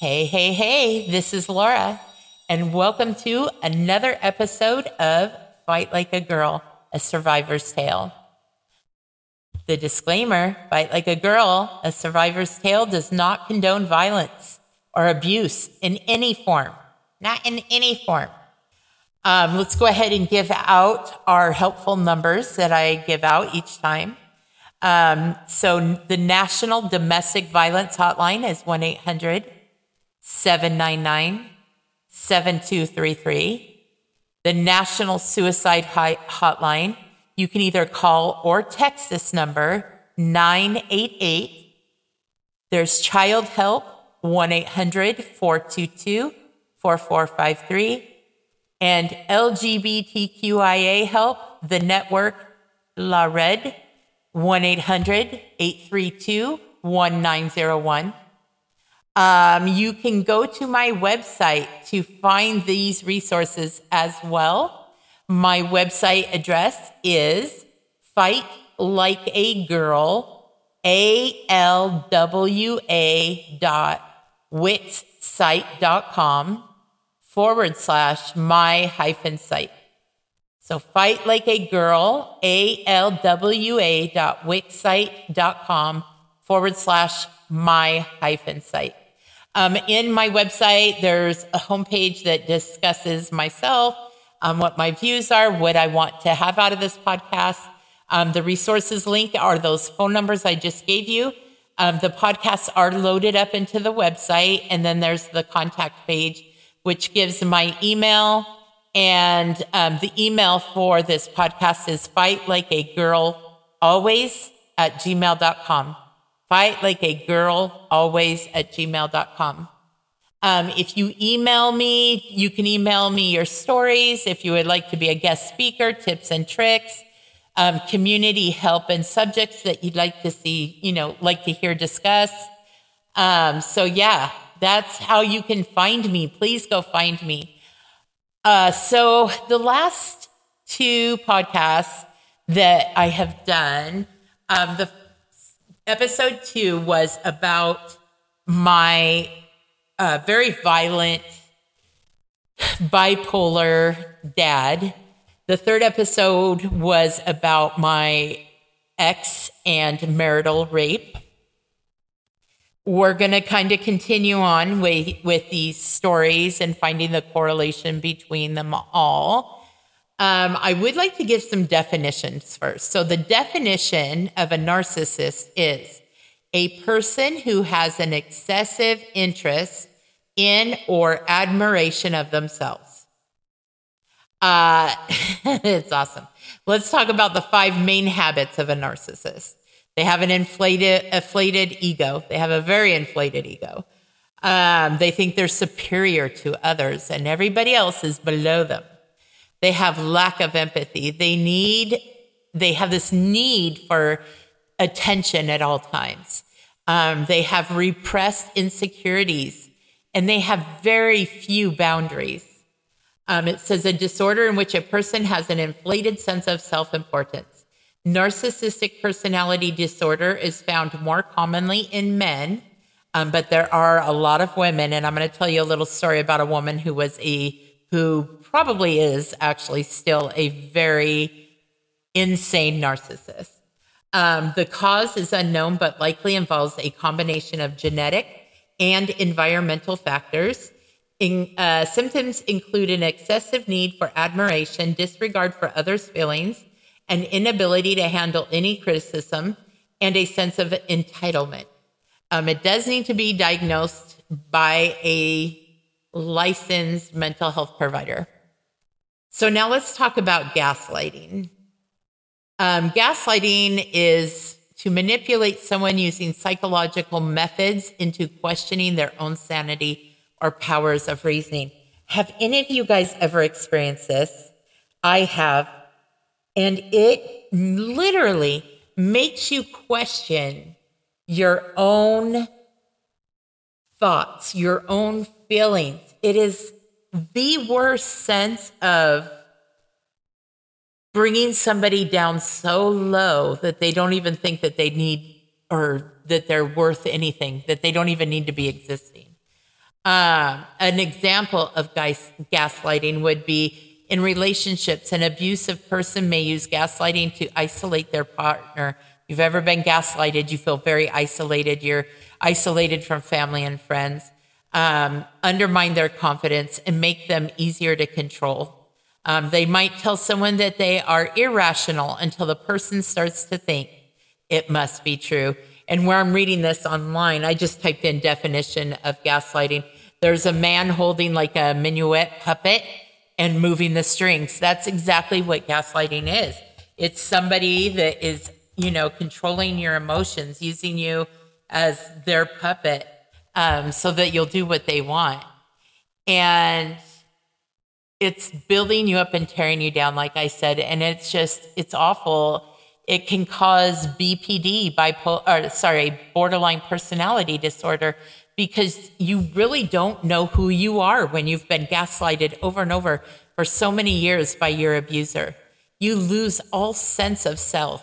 Hey, hey, hey, this is Laura, and welcome to another episode of Fight Like a Girl, a survivor's tale. The disclaimer Fight Like a Girl, a survivor's tale does not condone violence or abuse in any form, not in any form. Um, let's go ahead and give out our helpful numbers that I give out each time. Um, so the National Domestic Violence Hotline is 1 800 799 7233. The National Suicide Hotline, you can either call or text this number 988. There's Child Help 1 800 422 4453. And LGBTQIA Help, the network La Red 1 800 832 1901. Um, you can go to my website to find these resources as well. My website address is fight like a girl, A L W A dot wixsite.com forward slash my hyphen site. So fight like a girl, A L W A dot wixsite.com forward slash my hyphen site. Um, in my website, there's a homepage that discusses myself, um, what my views are, what I want to have out of this podcast. Um, the resources link are those phone numbers I just gave you. Um, the podcasts are loaded up into the website, and then there's the contact page, which gives my email. And um, the email for this podcast is fight like a girl always at gmail.com fight like a girl always at gmail.com. Um, if you email me, you can email me your stories. If you would like to be a guest speaker, tips and tricks, um, community help and subjects that you'd like to see, you know, like to hear discussed. Um, so yeah, that's how you can find me. Please go find me. Uh, so the last two podcasts that I have done, um, the episode two was about my uh, very violent bipolar dad. The third episode was about my ex and marital rape. We're going to kind of continue on with, with these stories and finding the correlation between them all. Um, I would like to give some definitions first. So, the definition of a narcissist is a person who has an excessive interest in or admiration of themselves. Uh, it's awesome. Let's talk about the five main habits of a narcissist. They have an inflated, inflated ego. They have a very inflated ego. Um, they think they're superior to others, and everybody else is below them. They have lack of empathy. They need, they have this need for attention at all times. Um, they have repressed insecurities and they have very few boundaries. Um, it says a disorder in which a person has an inflated sense of self importance. Narcissistic personality disorder is found more commonly in men, um, but there are a lot of women. And I'm going to tell you a little story about a woman who was a who probably is actually still a very insane narcissist. Um, the cause is unknown, but likely involves a combination of genetic and environmental factors. In, uh, symptoms include an excessive need for admiration, disregard for others' feelings, an inability to handle any criticism, and a sense of entitlement. Um, it does need to be diagnosed by a licensed mental health provider. So now let's talk about gaslighting. Um, gaslighting is to manipulate someone using psychological methods into questioning their own sanity or powers of reasoning. Have any of you guys ever experienced this? I have. And it literally makes you question your own thoughts, your own feelings. It is the worst sense of bringing somebody down so low that they don't even think that they need or that they're worth anything, that they don't even need to be existing. Um, an example of gas- gaslighting would be in relationships, an abusive person may use gaslighting to isolate their partner. You've ever been gaslighted, you feel very isolated. You're isolated from family and friends. Um, undermine their confidence and make them easier to control. Um, they might tell someone that they are irrational until the person starts to think it must be true. And where I'm reading this online, I just typed in definition of gaslighting. There's a man holding like a minuet puppet and moving the strings. That's exactly what gaslighting is. It's somebody that is, you know, controlling your emotions, using you as their puppet um, so that you'll do what they want. And it's building you up and tearing you down, like I said. And it's just, it's awful. It can cause BPD, bipolar, sorry, borderline personality disorder, because you really don't know who you are when you've been gaslighted over and over for so many years by your abuser. You lose all sense of self.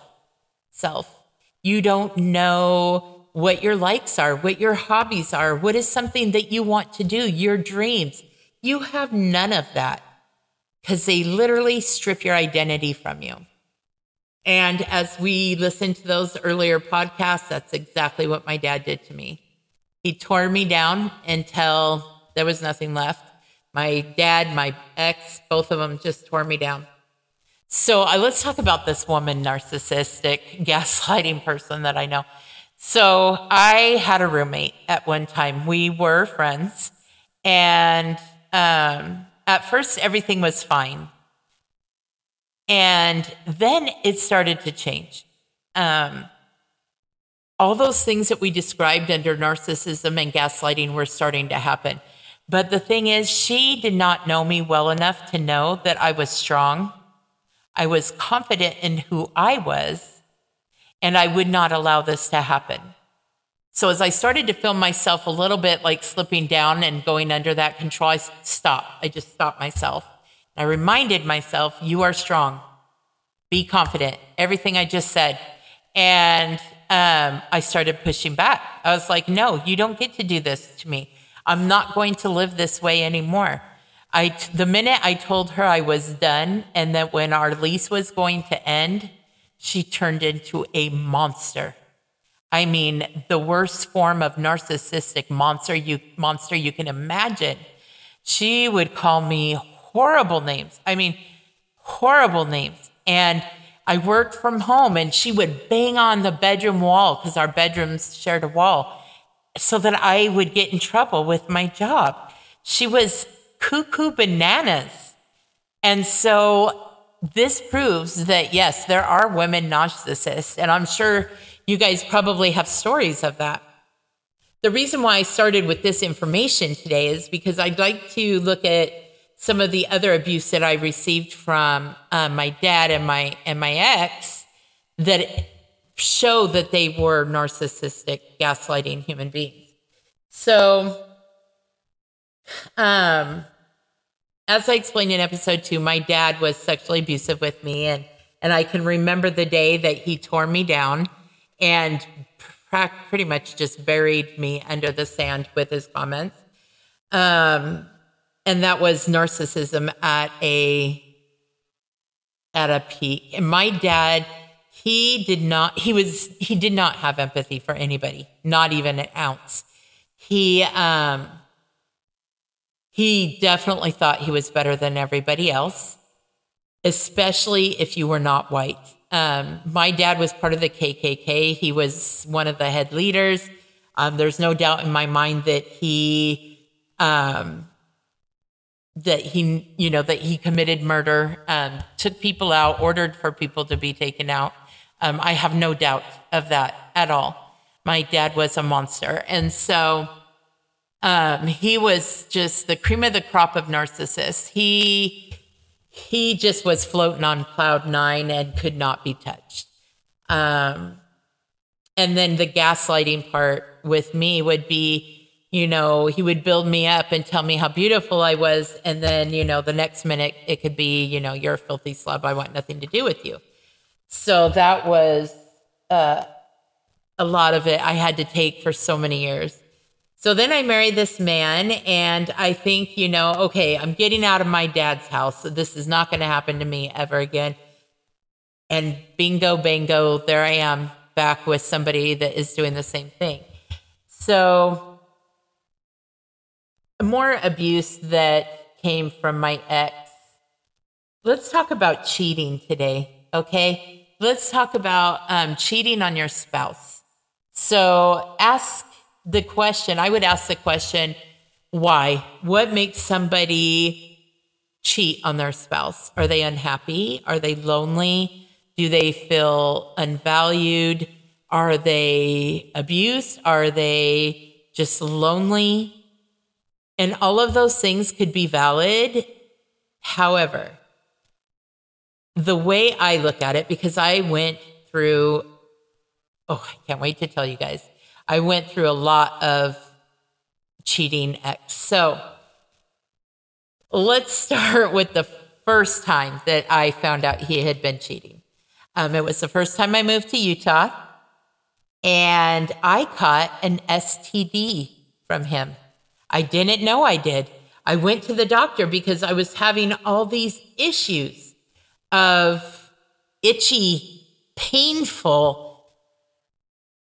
Self. You don't know what your likes are, what your hobbies are, what is something that you want to do, your dreams. You have none of that because they literally strip your identity from you. And as we listened to those earlier podcasts, that's exactly what my dad did to me. He tore me down until there was nothing left. My dad, my ex, both of them just tore me down. So uh, let's talk about this woman, narcissistic, gaslighting person that I know. So I had a roommate at one time. We were friends, and um, at first everything was fine. And then it started to change. Um, all those things that we described under narcissism and gaslighting were starting to happen. But the thing is, she did not know me well enough to know that I was strong. I was confident in who I was, and I would not allow this to happen. So as I started to feel myself a little bit like slipping down and going under that control, I stopped. I just stopped myself. I reminded myself, you are strong. Be confident. Everything I just said. And um, I started pushing back. I was like, no, you don't get to do this to me. I'm not going to live this way anymore. I, the minute I told her I was done and that when our lease was going to end, she turned into a monster. I mean, the worst form of narcissistic monster you, monster you can imagine. She would call me horrible names. I mean, horrible names. And I worked from home and she would bang on the bedroom wall because our bedrooms shared a wall so that I would get in trouble with my job. She was cuckoo bananas. And so this proves that, yes, there are women narcissists. And I'm sure you guys probably have stories of that. The reason why I started with this information today is because I'd like to look at some of the other abuse that I received from uh, my dad and my and my ex that show that they were narcissistic, gaslighting human beings. So, um, as I explained in episode two, my dad was sexually abusive with me, and and I can remember the day that he tore me down and pretty much just buried me under the sand with his comments. Um, and that was narcissism at a at a peak. And my dad, he did not he was he did not have empathy for anybody, not even an ounce. He um he definitely thought he was better than everybody else, especially if you were not white. Um, my dad was part of the KKK. He was one of the head leaders. Um, there's no doubt in my mind that he um, that he, you know, that he committed murder, um, took people out, ordered for people to be taken out. Um, I have no doubt of that at all. My dad was a monster. And so um, he was just the cream of the crop of narcissists. He, he just was floating on cloud nine and could not be touched. Um, and then the gaslighting part with me would be, you know, he would build me up and tell me how beautiful I was. And then, you know, the next minute it could be, you know, you're a filthy slub. I want nothing to do with you. So that was uh, a lot of it I had to take for so many years. So then I married this man, and I think, you know, okay, I'm getting out of my dad's house. So this is not going to happen to me ever again. And bingo, bango, there I am back with somebody that is doing the same thing. So, more abuse that came from my ex. Let's talk about cheating today, okay? Let's talk about um, cheating on your spouse. So, ask the question, I would ask the question, why? What makes somebody cheat on their spouse? Are they unhappy? Are they lonely? Do they feel unvalued? Are they abused? Are they just lonely? And all of those things could be valid. However, the way I look at it, because I went through, oh, I can't wait to tell you guys. I went through a lot of cheating ex. So let's start with the first time that I found out he had been cheating. Um, it was the first time I moved to Utah, and I caught an STD from him. I didn't know I did. I went to the doctor because I was having all these issues of itchy, painful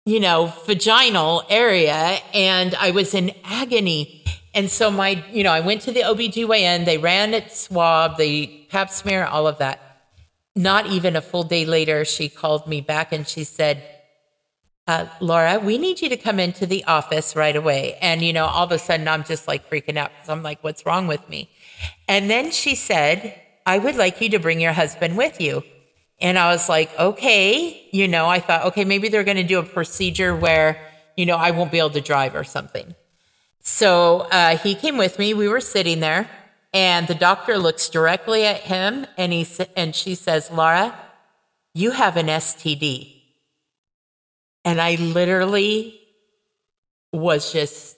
you know, vaginal area and I was in agony. And so my, you know, I went to the OBGYN, they ran it swab, the pap smear, all of that. Not even a full day later, she called me back and she said, uh, Laura, we need you to come into the office right away. And, you know, all of a sudden I'm just like freaking out because I'm like, what's wrong with me? And then she said, I would like you to bring your husband with you. And I was like, okay, you know, I thought, okay, maybe they're going to do a procedure where, you know, I won't be able to drive or something. So uh, he came with me. We were sitting there, and the doctor looks directly at him, and he and she says, "Laura, you have an STD." And I literally was just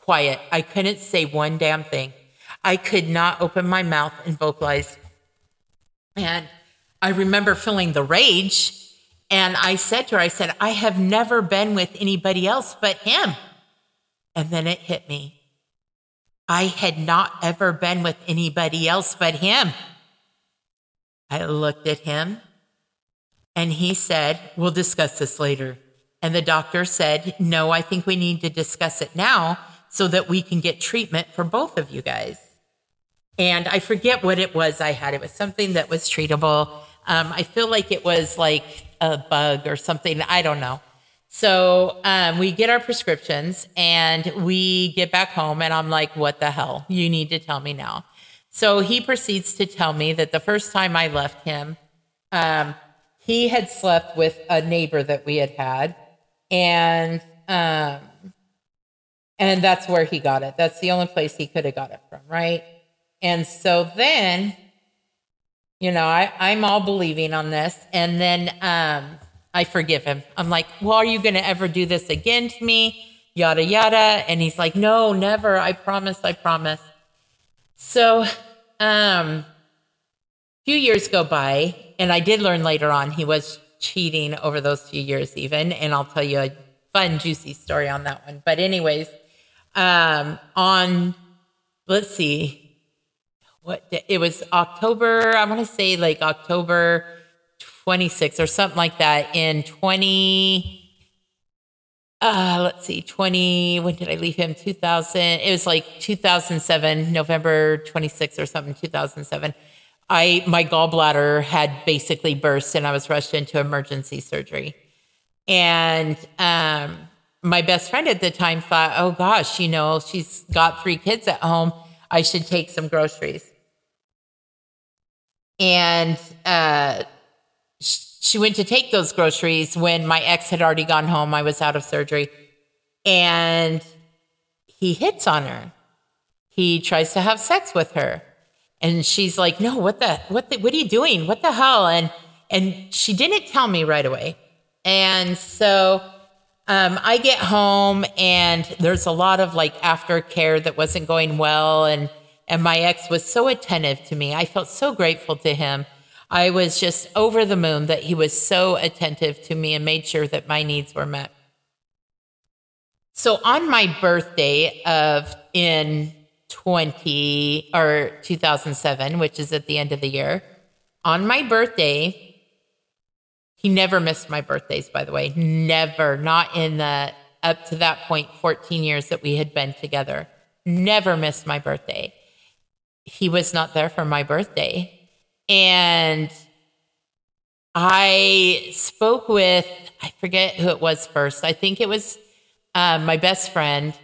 quiet. I couldn't say one damn thing. I could not open my mouth and vocalize. And I remember feeling the rage. And I said to her, I said, I have never been with anybody else but him. And then it hit me. I had not ever been with anybody else but him. I looked at him and he said, We'll discuss this later. And the doctor said, No, I think we need to discuss it now so that we can get treatment for both of you guys. And I forget what it was I had. It was something that was treatable. Um, I feel like it was like a bug or something. I don't know. So um, we get our prescriptions and we get back home, and I'm like, what the hell? You need to tell me now. So he proceeds to tell me that the first time I left him, um, he had slept with a neighbor that we had had, and um, and that's where he got it. That's the only place he could have got it from, right? And so then you know, I, I'm all believing on this. And then um, I forgive him. I'm like, well, are you going to ever do this again to me? Yada, yada. And he's like, no, never. I promise. I promise. So, um, few years go by, and I did learn later on he was cheating over those few years, even. And I'll tell you a fun, juicy story on that one. But, anyways, um, on, let's see, what it was October, I want to say like October 26 or something like that in 20 uh let's see 20 when did I leave him? 2000 it was like 2007 November 26 or something 2007 I my gallbladder had basically burst and I was rushed into emergency surgery. And um my best friend at the time thought oh gosh you know she's got three kids at home. I should take some groceries and uh, she went to take those groceries when my ex had already gone home. I was out of surgery. And he hits on her. He tries to have sex with her. And she's like, no, what the, what the, what are you doing? What the hell? And, and she didn't tell me right away. And so um, I get home and there's a lot of like aftercare that wasn't going well. And and my ex was so attentive to me. I felt so grateful to him. I was just over the moon that he was so attentive to me and made sure that my needs were met. So on my birthday of in 20 or 2007, which is at the end of the year, on my birthday, he never missed my birthdays, by the way. Never, not in the up to that point, 14 years that we had been together. Never missed my birthday. He was not there for my birthday. And I spoke with, I forget who it was first. I think it was um, my best friend.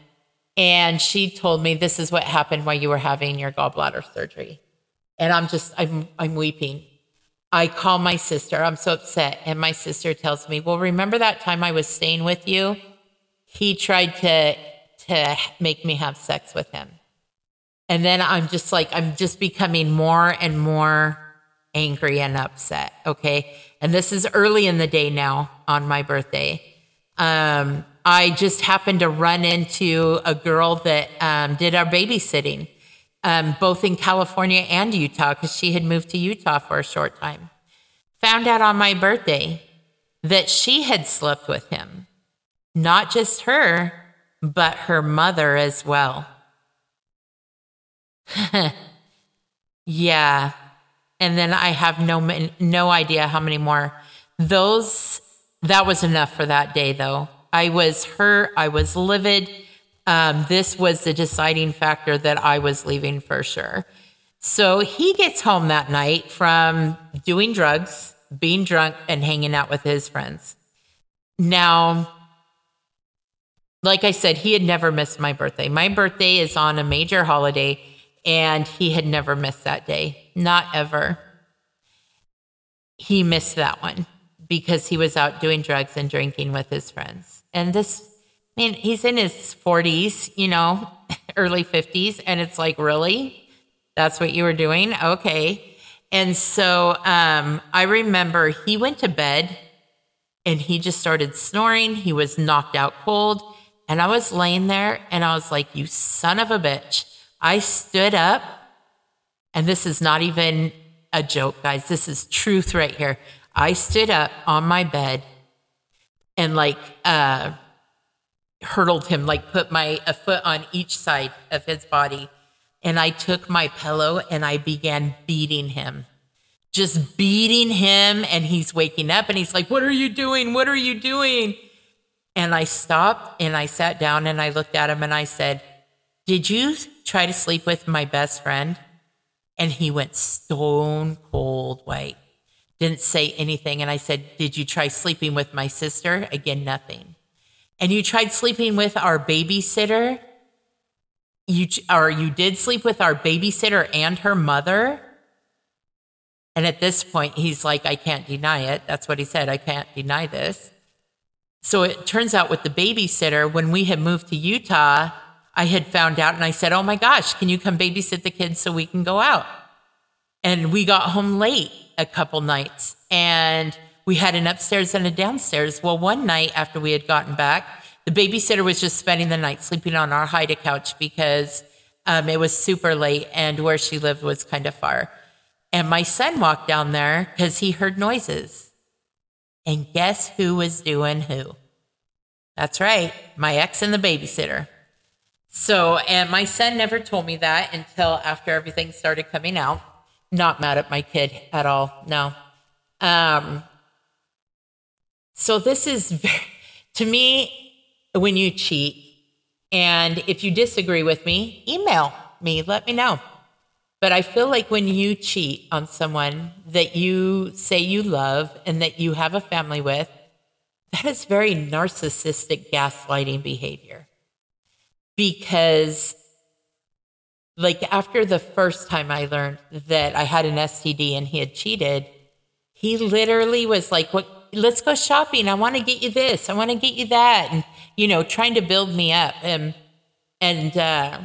And she told me this is what happened while you were having your gallbladder surgery. And I'm just, I'm, I'm weeping. I call my sister. I'm so upset. And my sister tells me, well, remember that time I was staying with you? He tried to, to make me have sex with him. And then I'm just like, I'm just becoming more and more angry and upset. Okay. And this is early in the day now on my birthday. Um, I just happened to run into a girl that um, did our babysitting, um, both in California and Utah, because she had moved to Utah for a short time. Found out on my birthday that she had slept with him, not just her, but her mother as well. yeah, and then I have no no idea how many more. Those that was enough for that day, though. I was hurt. I was livid. Um, this was the deciding factor that I was leaving for sure. So he gets home that night from doing drugs, being drunk, and hanging out with his friends. Now, like I said, he had never missed my birthday. My birthday is on a major holiday, and he had never missed that day. Not ever. He missed that one because he was out doing drugs and drinking with his friends. And this, I mean, he's in his 40s, you know, early 50s. And it's like, really? That's what you were doing? Okay. And so um, I remember he went to bed and he just started snoring. He was knocked out cold. And I was laying there and I was like, you son of a bitch. I stood up and this is not even a joke, guys. This is truth right here. I stood up on my bed and like uh, hurdled him, like put my a foot on each side of his body. And I took my pillow and I began beating him, just beating him. And he's waking up and he's like, What are you doing? What are you doing? And I stopped and I sat down and I looked at him and I said, Did you try to sleep with my best friend? And he went stone cold white, didn't say anything. And I said, Did you try sleeping with my sister? Again, nothing. And you tried sleeping with our babysitter? You, or you did sleep with our babysitter and her mother? And at this point, he's like, I can't deny it. That's what he said. I can't deny this. So it turns out with the babysitter, when we had moved to Utah, I had found out and I said, Oh my gosh, can you come babysit the kids so we can go out? And we got home late a couple nights and we had an upstairs and a downstairs. Well, one night after we had gotten back, the babysitter was just spending the night sleeping on our hide couch because um, it was super late and where she lived was kind of far. And my son walked down there because he heard noises. And guess who was doing who? That's right, my ex and the babysitter. So, and my son never told me that until after everything started coming out. Not mad at my kid at all. No. Um, so this is to me, when you cheat, and if you disagree with me, email me, let me know. But I feel like when you cheat on someone that you say you love and that you have a family with, that is very narcissistic gaslighting behavior because like after the first time I learned that I had an STD and he had cheated, he literally was like, "What? Let's go shopping. I want to get you this. I want to get you that," and you know, trying to build me up, and and uh,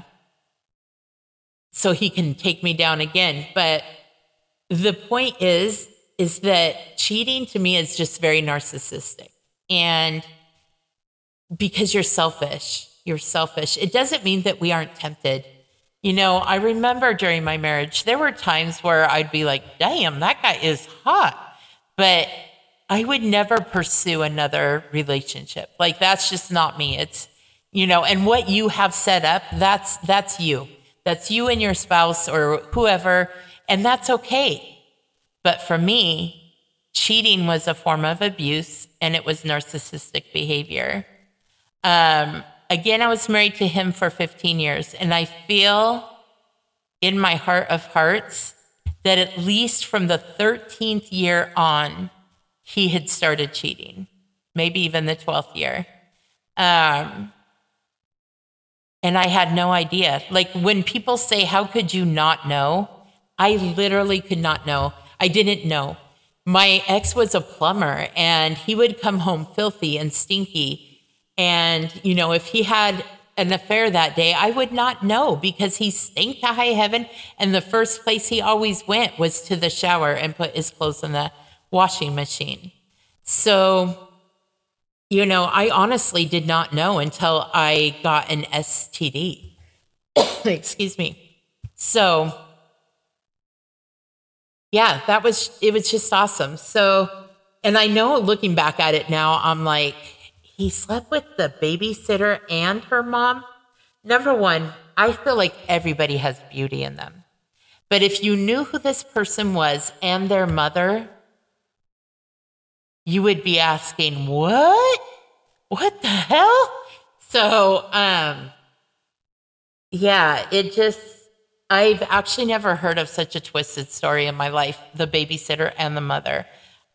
so he can take me down again. But the point is, is that cheating to me is just very narcissistic, and because you're selfish you're selfish. It doesn't mean that we aren't tempted. You know, I remember during my marriage, there were times where I'd be like, damn, that guy is hot. But I would never pursue another relationship. Like, that's just not me. It's, you know, and what you have set up, that's that's you. That's you and your spouse or whoever, and that's okay. But for me, cheating was a form of abuse and it was narcissistic behavior. Um, again, I was married to him for 15 years, and I feel in my heart of hearts that at least from the 13th year on, he had started cheating, maybe even the 12th year. Um, and I had no idea. Like when people say, How could you not know? I literally could not know. I didn't know. My ex was a plumber and he would come home filthy and stinky. And, you know, if he had an affair that day, I would not know because he stank to high heaven. And the first place he always went was to the shower and put his clothes in the washing machine. So, you know, I honestly did not know until I got an STD. Excuse me. So, yeah, that was, it was just awesome. So, and I know looking back at it now, I'm like, he slept with the babysitter and her mom. Number one, I feel like everybody has beauty in them. But if you knew who this person was and their mother, you would be asking, what? What the hell? So, um, yeah, it just, I've actually never heard of such a twisted story in my life the babysitter and the mother.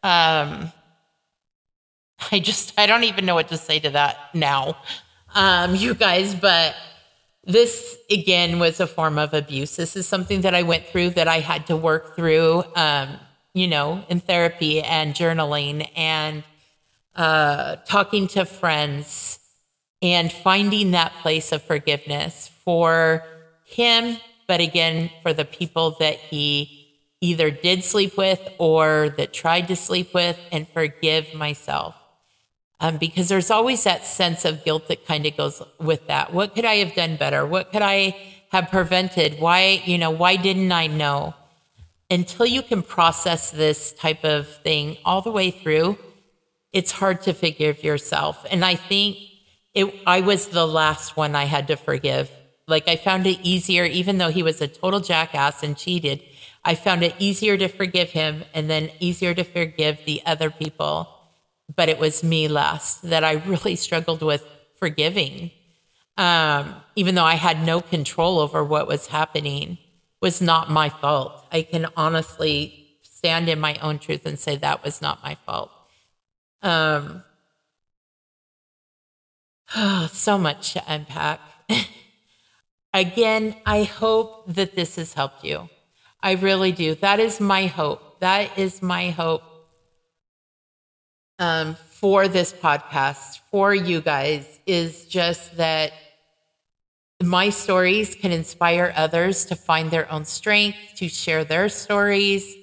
Um, I just, I don't even know what to say to that now, um, you guys, but this again was a form of abuse. This is something that I went through that I had to work through, um, you know, in therapy and journaling and uh, talking to friends and finding that place of forgiveness for him, but again, for the people that he either did sleep with or that tried to sleep with, and forgive myself um, because there's always that sense of guilt that kind of goes with that. What could I have done better? What could I have prevented? Why, you know, why didn't I know? Until you can process this type of thing all the way through, it's hard to forgive yourself. And I think it, I was the last one I had to forgive. Like I found it easier, even though he was a total jackass and cheated, I found it easier to forgive him and then easier to forgive the other people but it was me last that I really struggled with forgiving. Um, even though I had no control over what was happening, was not my fault. I can honestly stand in my own truth and say that was not my fault. Um, oh, so much to unpack. Again, I hope that this has helped you. I really do. That is my hope. That is my hope um, for this podcast, for you guys, is just that my stories can inspire others to find their own strength, to share their stories.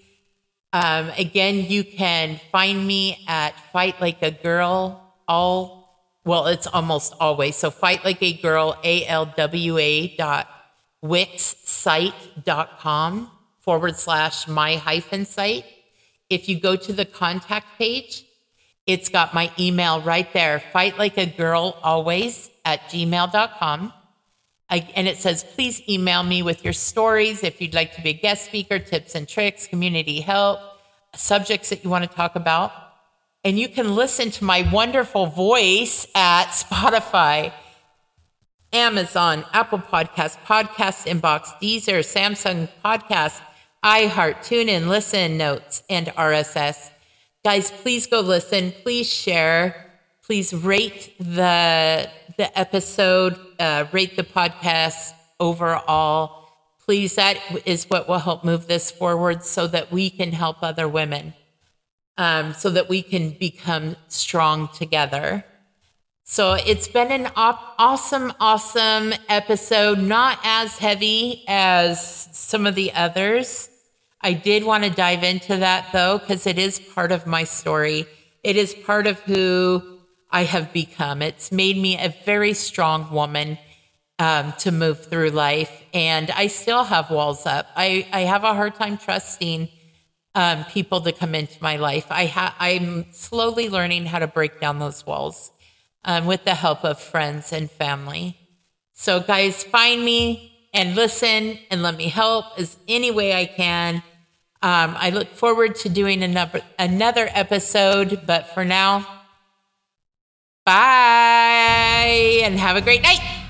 Um, again, you can find me at Fight Like a Girl, all, well, it's almost always. So Fight Like a Girl, A-L-W-A dot wixsite.com forward slash my hyphen site. If you go to the contact page, it's got my email right there, fight like a girl always at gmail.com. I, and it says, please email me with your stories if you'd like to be a guest speaker, tips and tricks, community help, subjects that you want to talk about. And you can listen to my wonderful voice at Spotify, Amazon, Apple Podcasts, Podcast Inbox, Deezer, Samsung Podcast, iHeart, TuneIn, Listen Notes, and RSS. Guys, please go listen. Please share. Please rate the the episode. Uh, rate the podcast overall. Please, that is what will help move this forward, so that we can help other women, um, so that we can become strong together. So it's been an op- awesome, awesome episode. Not as heavy as some of the others. I did want to dive into that though, because it is part of my story. It is part of who I have become. It's made me a very strong woman um, to move through life. And I still have walls up. I, I have a hard time trusting um, people to come into my life. I ha- I'm slowly learning how to break down those walls. um, with the help of friends and family. So, guys, find me and listen and let me help as any way I can. Um, I look forward to doing another, another episode, but for now, bye and have a great night.